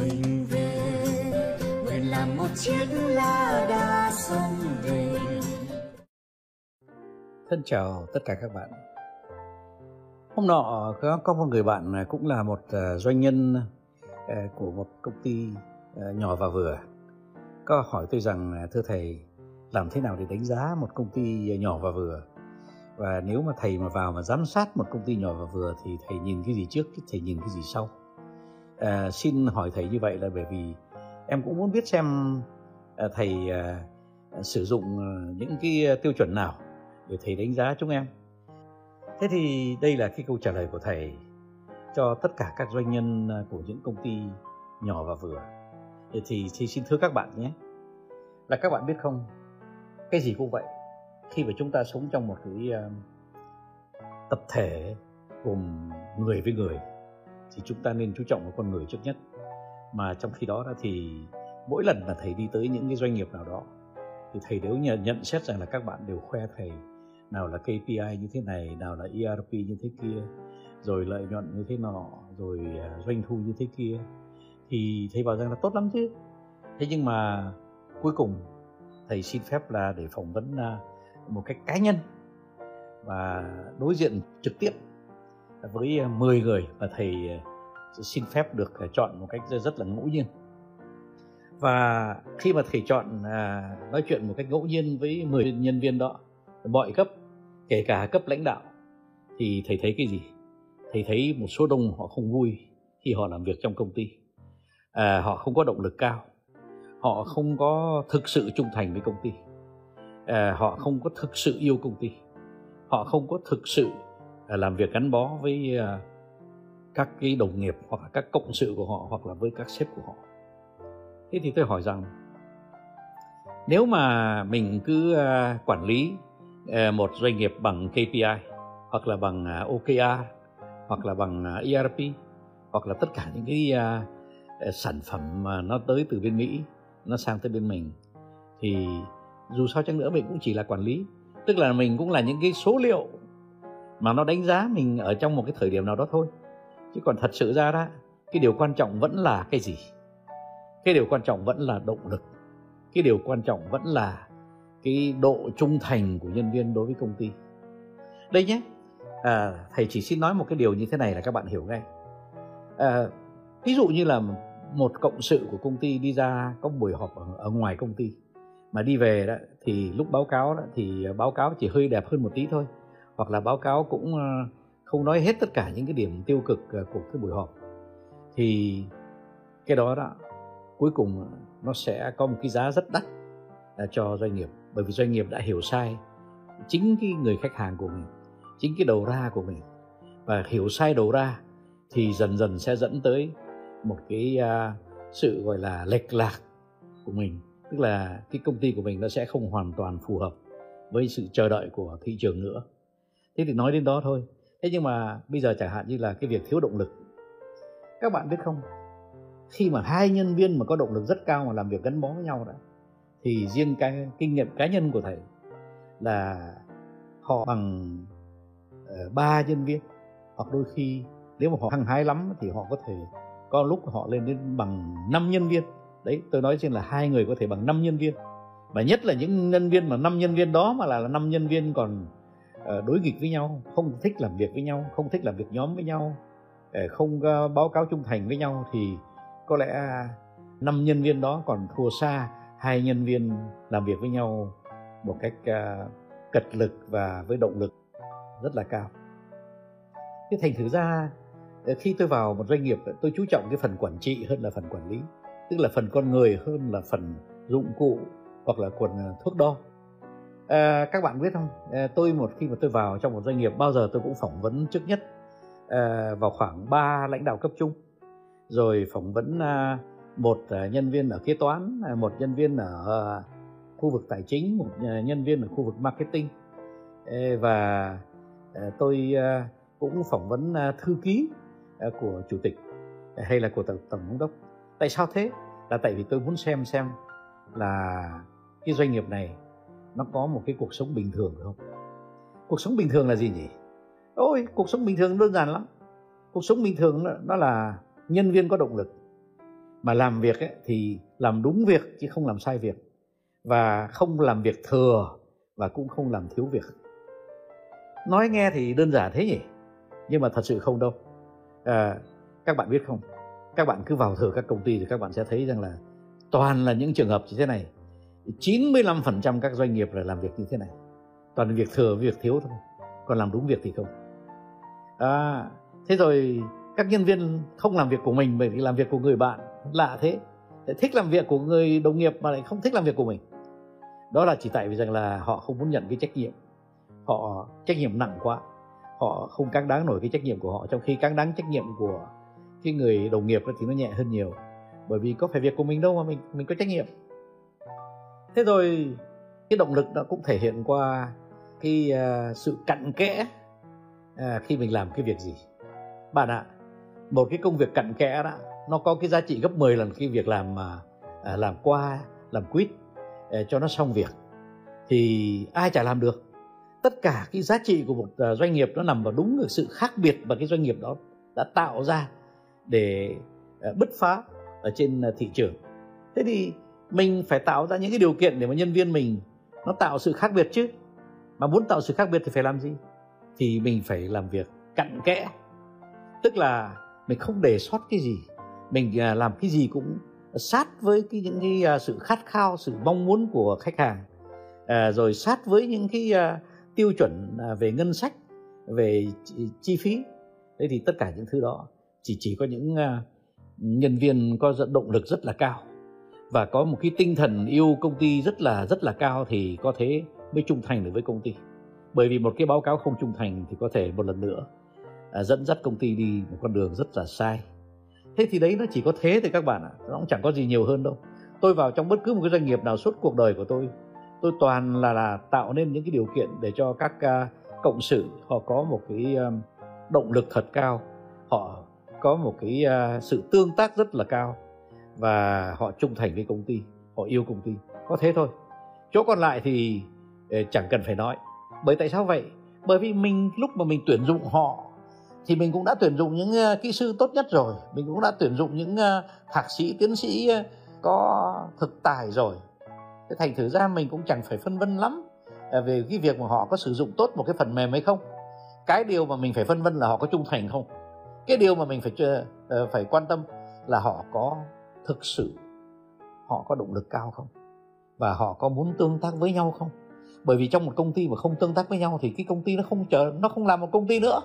mình về. Nguyện làm một chiếc lá đa sông về. Thân chào tất cả các bạn. Hôm nọ có, một người bạn à, cũng là một à, doanh nhân à, của một công ty nhỏ và vừa. Có hỏi tôi rằng thưa thầy làm thế nào để đánh giá một công ty nhỏ và vừa? Và nếu mà thầy mà vào mà giám sát một công ty nhỏ và vừa thì thầy nhìn cái gì trước thầy nhìn cái gì sau? À, xin hỏi thầy như vậy là bởi vì em cũng muốn biết xem à, thầy à, sử dụng à, những cái tiêu chuẩn nào để thầy đánh giá chúng em. Thế thì đây là cái câu trả lời của thầy cho tất cả các doanh nhân à, của những công ty nhỏ và vừa. Thì, thì, thì xin thưa các bạn nhé. Là các bạn biết không cái gì cũng vậy. Khi mà chúng ta sống trong một cái uh, tập thể gồm người với người thì chúng ta nên chú trọng vào con người trước nhất. Mà trong khi đó thì mỗi lần mà thầy đi tới những cái doanh nghiệp nào đó thì thầy đều nhận, xét rằng là các bạn đều khoe thầy nào là KPI như thế này nào là ERP như thế kia rồi lợi nhuận như thế nọ rồi à, doanh thu như thế kia thì thầy bảo rằng là tốt lắm chứ. Thế nhưng mà cuối cùng thầy xin phép là để phỏng vấn à, một cách cá nhân và đối diện trực tiếp với ờ, 10 người và thầy ờ, xin phép được ờ, chọn một cách rất là ngẫu nhiên. Và khi mà thầy chọn à, nói chuyện một cách ngẫu nhiên với 10 nhân viên đó mọi cấp kể cả cấp lãnh đạo thì thầy thấy cái gì? Thầy thấy một số đông họ không vui khi họ làm việc trong công ty. À, họ không có động lực cao. Họ không có thực sự trung thành với công ty. À, họ không có thực sự yêu công ty. Họ không có thực sự À, làm việc gắn bó với à, các cái đồng nghiệp hoặc là các cộng sự của họ hoặc là với các sếp của họ. Thế thì tôi hỏi rằng, nếu mà mình cứ à, quản lý một doanh nghiệp bằng KPI hoặc là bằng OKR hoặc là bằng ERP hoặc là tất cả những cái sản phẩm mà nó tới từ bên Mỹ, nó sang tới bên mình, thì dù sao chăng nữa mình cũng chỉ là quản lý. Tức là mình cũng là những cái số liệu mà nó đánh giá mình ở trong một cái thời điểm nào đó thôi. Chứ còn thật sự ra đó cái điều quan trọng vẫn là cái gì? Cái điều quan trọng vẫn là động lực. Cái điều quan trọng vẫn là cái độ trung thành của nhân viên đối với công ty. Đây nhé. À, thầy chỉ xin nói một cái điều như thế này là các bạn hiểu ngay. À, ví dụ như là một cộng sự của công ty đi ra có buổi họp ở, ở ngoài công ty mà đi về đó thì lúc báo cáo đó thì báo cáo chỉ hơi đẹp hơn một tí thôi hoặc là báo cáo cũng ờ, không nói hết tất cả những cái điểm tiêu cực ờ, của cái buổi họp. Thì cái đó đó cuối cùng ờ, nó sẽ có một cái giá rất đắt cho doanh nghiệp. Bởi vì doanh nghiệp đã hiểu sai chính cái người khách hàng của mình chính cái đầu ra của mình. Và hiểu sai đầu ra thì dần dần sẽ dẫn tới một cái uh, sự gọi là lệch lạc của mình. Tức là cái công ty của mình nó sẽ không hoàn toàn phù hợp với sự chờ đợi của thị trường nữa thế thì nói đến đó thôi. Thế nhưng mà bây giờ chẳng hạn như là cái việc thiếu động lực. Các bạn biết không? Khi mà hai nhân viên mà có động lực rất cao mà làm việc gắn bó với nhau đó thì riêng cái kinh nghiệm cá nhân của thầy là họ bằng uh, ba nhân viên. Hoặc đôi khi nếu mà họ hăng hái lắm thì họ có thể có lúc họ lên đến bằng 5 nhân viên. Đấy tôi nói trên là hai người có thể bằng 5 nhân viên. Và nhất là những nhân viên mà năm nhân viên đó mà là năm nhân viên còn Ờ, đối nghịch với nhau, không thích làm việc với nhau, không thích làm việc nhóm với nhau ờ, không ờ, báo cáo trung thành với nhau thì có lẽ năm nhân viên đó còn thua xa hai nhân viên làm việc với nhau một cách cật lực và với động lực rất là cao. Thế thành thử ra khi tôi vào một doanh nghiệp, tôi chú trọng cái phần quản trị hơn là phần quản lý, tức là phần con người hơn là phần dụng cụ hoặc là quần thuốc đo à, các bạn biết không? À, tôi một khi mà tôi vào trong một doanh nghiệp bao giờ tôi cũng phỏng vấn trước nhất à, vào khoảng 3 lãnh đạo cấp trung. Rồi phỏng vấn à, một à, nhân viên ở kế toán à, một nhân viên ở à, khu vực tài chính một à, nhân viên ở khu vực marketing. À, và à, tôi à, cũng phỏng vấn à, thư ký à, của chủ tịch hay là của tổng tổng giám đốc. Tại sao thế? Là tại vì tôi muốn xem xem là cái doanh nghiệp này nó có một cái cuộc sống bình thường không? Cuộc sống bình thường là gì nhỉ? Ôi cuộc sống bình thường đơn giản lắm. Cuộc sống bình thường nó, nó là nhân viên có động lực. Mà làm việc ấy, thì làm đúng việc chứ không làm sai việc. Và không làm việc thừa và cũng không làm thiếu việc. Nói nghe thì đơn giản thế nhỉ? Nhưng mà thật sự không đâu. À, các bạn biết không? Các bạn cứ vào thử các công ty thì các bạn sẽ thấy rằng là toàn là những trường hợp như thế này. 95% các doanh nghiệp là làm việc như thế này. Toàn việc thừa việc thiếu thôi. Còn làm đúng việc thì không. À, thế rồi các nhân viên không làm việc của mình bởi vì làm việc của người bạn. Lạ thế. Thích làm việc của người đồng nghiệp mà lại không thích làm việc của mình. Đó là chỉ tại vì rằng là họ không muốn nhận cái trách nhiệm. Họ trách nhiệm nặng quá. Họ không cáng đáng nổi cái trách nhiệm của họ. Trong khi cáng đáng trách nhiệm của cái người đồng nghiệp thì nó nhẹ hơn nhiều. Bởi vì có phải việc của mình đâu mà mình mình có trách nhiệm thế rồi cái động lực nó cũng thể hiện qua cái uh, sự cặn kẽ uh, khi mình làm cái việc gì. Bạn ạ một cái công việc cặn kẽ đó nó có cái giá trị gấp 10 lần cái việc làm mà uh, làm qua làm quýt uh, cho nó xong việc. Thì ai chả làm được. Tất cả cái giá trị của một uh, doanh nghiệp nó nằm vào đúng ở sự khác biệt mà cái doanh nghiệp đó đã tạo ra để uh, bứt phá ở trên uh, thị trường. Thế thì mình phải tạo ra những cái điều kiện để mà nhân viên mình nó tạo sự khác biệt chứ. Mà muốn tạo sự khác biệt thì phải làm gì? Thì mình phải làm việc cặn kẽ. Tức là mình không để sót cái gì. Mình à, làm cái gì cũng sát với cái những cái à, sự khát khao sự mong muốn của khách hàng. À, rồi sát với những cái à, tiêu chuẩn về ngân sách về chi phí. Thế thì tất cả những thứ đó chỉ chỉ có những nhân viên có động lực rất là cao và có một cái tinh thần yêu công ty rất là rất là cao thì có thể mới trung thành được với công ty. Bởi vì một cái báo cáo không trung thành thì có thể một lần nữa à, dẫn dắt công ty đi một con đường rất là sai. Thế thì đấy nó chỉ có thế thì các bạn ạ à. nó cũng chẳng có gì nhiều hơn đâu. Tôi vào trong bất cứ một cái doanh nghiệp nào suốt cuộc đời của tôi tôi toàn là là tạo nên những cái điều kiện để cho các uh, cộng sự. Họ có một cái uh, động lực thật cao. Họ có một cái uh, sự tương tác rất là cao và họ trung thành với công ty, họ yêu công ty. Có thế thôi. Chỗ còn lại thì ờ, chẳng cần phải nói. Bởi tại sao vậy? Bởi vì mình, lúc mà mình tuyển dụng họ, thì mình cũng đã tuyển dụng những ờ, kỹ sư tốt nhất rồi. Mình cũng đã tuyển dụng những ờ, thạc sĩ, tiến sĩ có thực tài rồi. Thế thành thử ra mình cũng chẳng phải phân vân lắm về cái việc mà họ có sử dụng tốt một cái phần mềm hay không. Cái điều mà mình phải phân vân là họ có trung thành không? Cái điều mà mình phải phải quan tâm là họ có thực sự họ có động lực cao không? Và họ có muốn tương tác với nhau không? Bởi vì trong một công ty mà không tương tác với nhau thì cái công ty nó không chờ nó không làm một công ty nữa.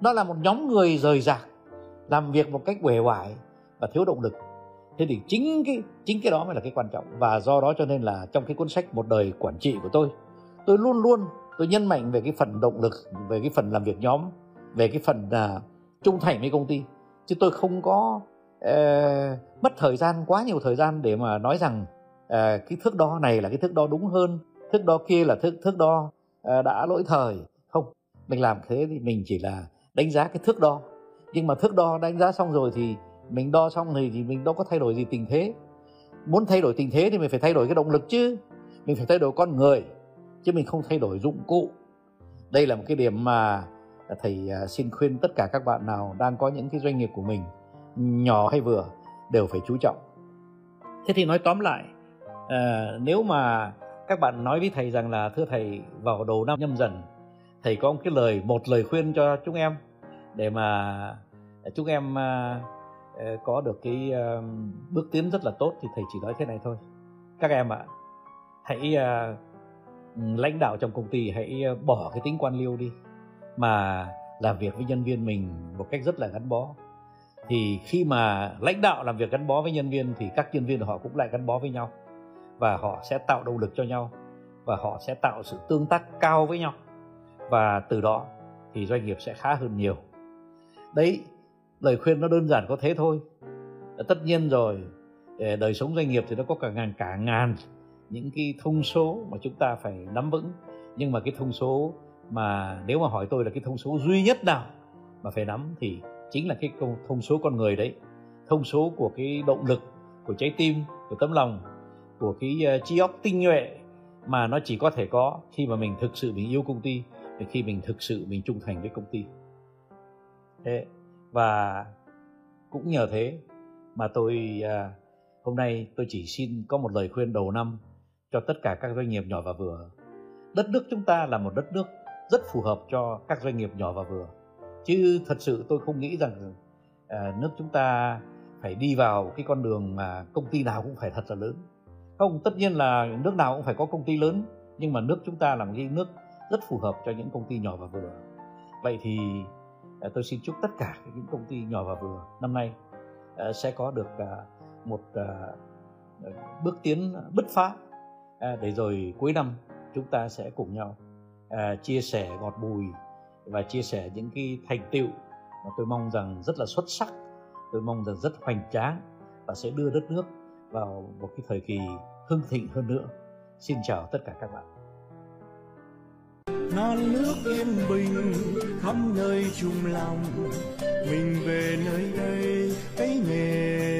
Nó là một nhóm người rời rạc làm việc một cách uể oải và thiếu động lực. Thế thì chính cái chính cái đó mới là cái quan trọng. Và do đó cho nên là trong cái cuốn sách một đời quản trị của tôi tôi luôn luôn tôi nhấn mạnh về cái phần động lực về cái phần làm việc nhóm về cái phần uh, trung thành với công ty. Chứ tôi không có uh, mất thời gian quá nhiều thời gian để mà nói rằng uh, cái thước đo này là cái thước đo đúng hơn thước đo kia là thước thước đo uh, đã lỗi thời. Không mình làm thế thì mình chỉ là đánh giá cái thước đo. Nhưng mà thước đo đánh giá xong rồi thì mình đo xong thì, thì mình đâu có thay đổi gì tình thế. Muốn thay đổi tình thế thì mình phải thay đổi cái động lực chứ. Mình phải thay đổi con người chứ mình không thay đổi dụng cụ. Đây là một cái điểm mà thầy xin khuyên tất cả các bạn nào đang có những cái doanh nghiệp của mình nhỏ hay vừa đều phải chú trọng. Thế thì nói tóm lại à, nếu mà các bạn nói với thầy rằng là thưa thầy vào đầu năm nhâm dần thầy có một cái lời một lời khuyên cho chúng em để mà chúng em à, có được cái à, bước tiến rất là tốt thì thầy chỉ nói thế này thôi. Các em ạ hãy à, lãnh đạo trong công ty hãy bỏ cái tính quan liêu đi mà làm việc với nhân viên mình một cách rất là gắn bó thì khi mà lãnh đạo làm việc gắn bó với nhân viên thì các nhân viên họ cũng lại gắn bó với nhau. Và họ sẽ tạo động lực cho nhau. Và họ sẽ tạo sự tương tác cao với nhau. Và từ đó thì doanh nghiệp sẽ khá hơn nhiều. Đấy, lời khuyên nó đơn giản có thế thôi. Tất nhiên rồi đời sống doanh nghiệp thì nó có cả ngàn cả ngàn những cái thông số mà chúng ta phải nắm vững. Nhưng mà cái thông số mà nếu mà hỏi tôi là cái thông số duy nhất nào mà phải nắm thì chính là cái thông số con người đấy. Thông số của cái động lực của trái tim của tấm lòng của cái ờ, trí óc tinh nhuệ mà nó chỉ có thể có khi mà mình thực sự mình yêu công ty và khi mình thực sự mình trung thành với công ty. Thế và cũng nhờ thế mà tôi à, hôm nay tôi chỉ xin có một lời khuyên đầu năm cho tất cả các doanh nghiệp nhỏ và vừa. Đất nước chúng ta là một đất nước rất phù hợp cho các doanh nghiệp nhỏ và vừa chứ thật sự tôi không nghĩ rằng à, nước chúng ta phải đi vào cái con đường mà công ty nào cũng phải thật là lớn. Không tất nhiên là nước nào cũng phải có công ty lớn nhưng mà nước chúng ta là một cái nước rất phù hợp cho những công ty nhỏ và vừa. Vậy thì à, tôi xin chúc tất cả những công ty nhỏ và vừa năm nay à, sẽ có được à, một bước tiến bứt phá để rồi cuối năm chúng ta sẽ cùng nhau chia sẻ ngọt bùi và chia sẻ những cái thành tựu mà tôi mong rằng rất là xuất sắc, tôi mong rằng rất hoành tráng và sẽ đưa đất nước vào một cái thời kỳ hưng thịnh hơn nữa. Xin chào tất cả các bạn. Non nước yên bình khắp nơi chung lòng, mình về nơi đây, cái nghề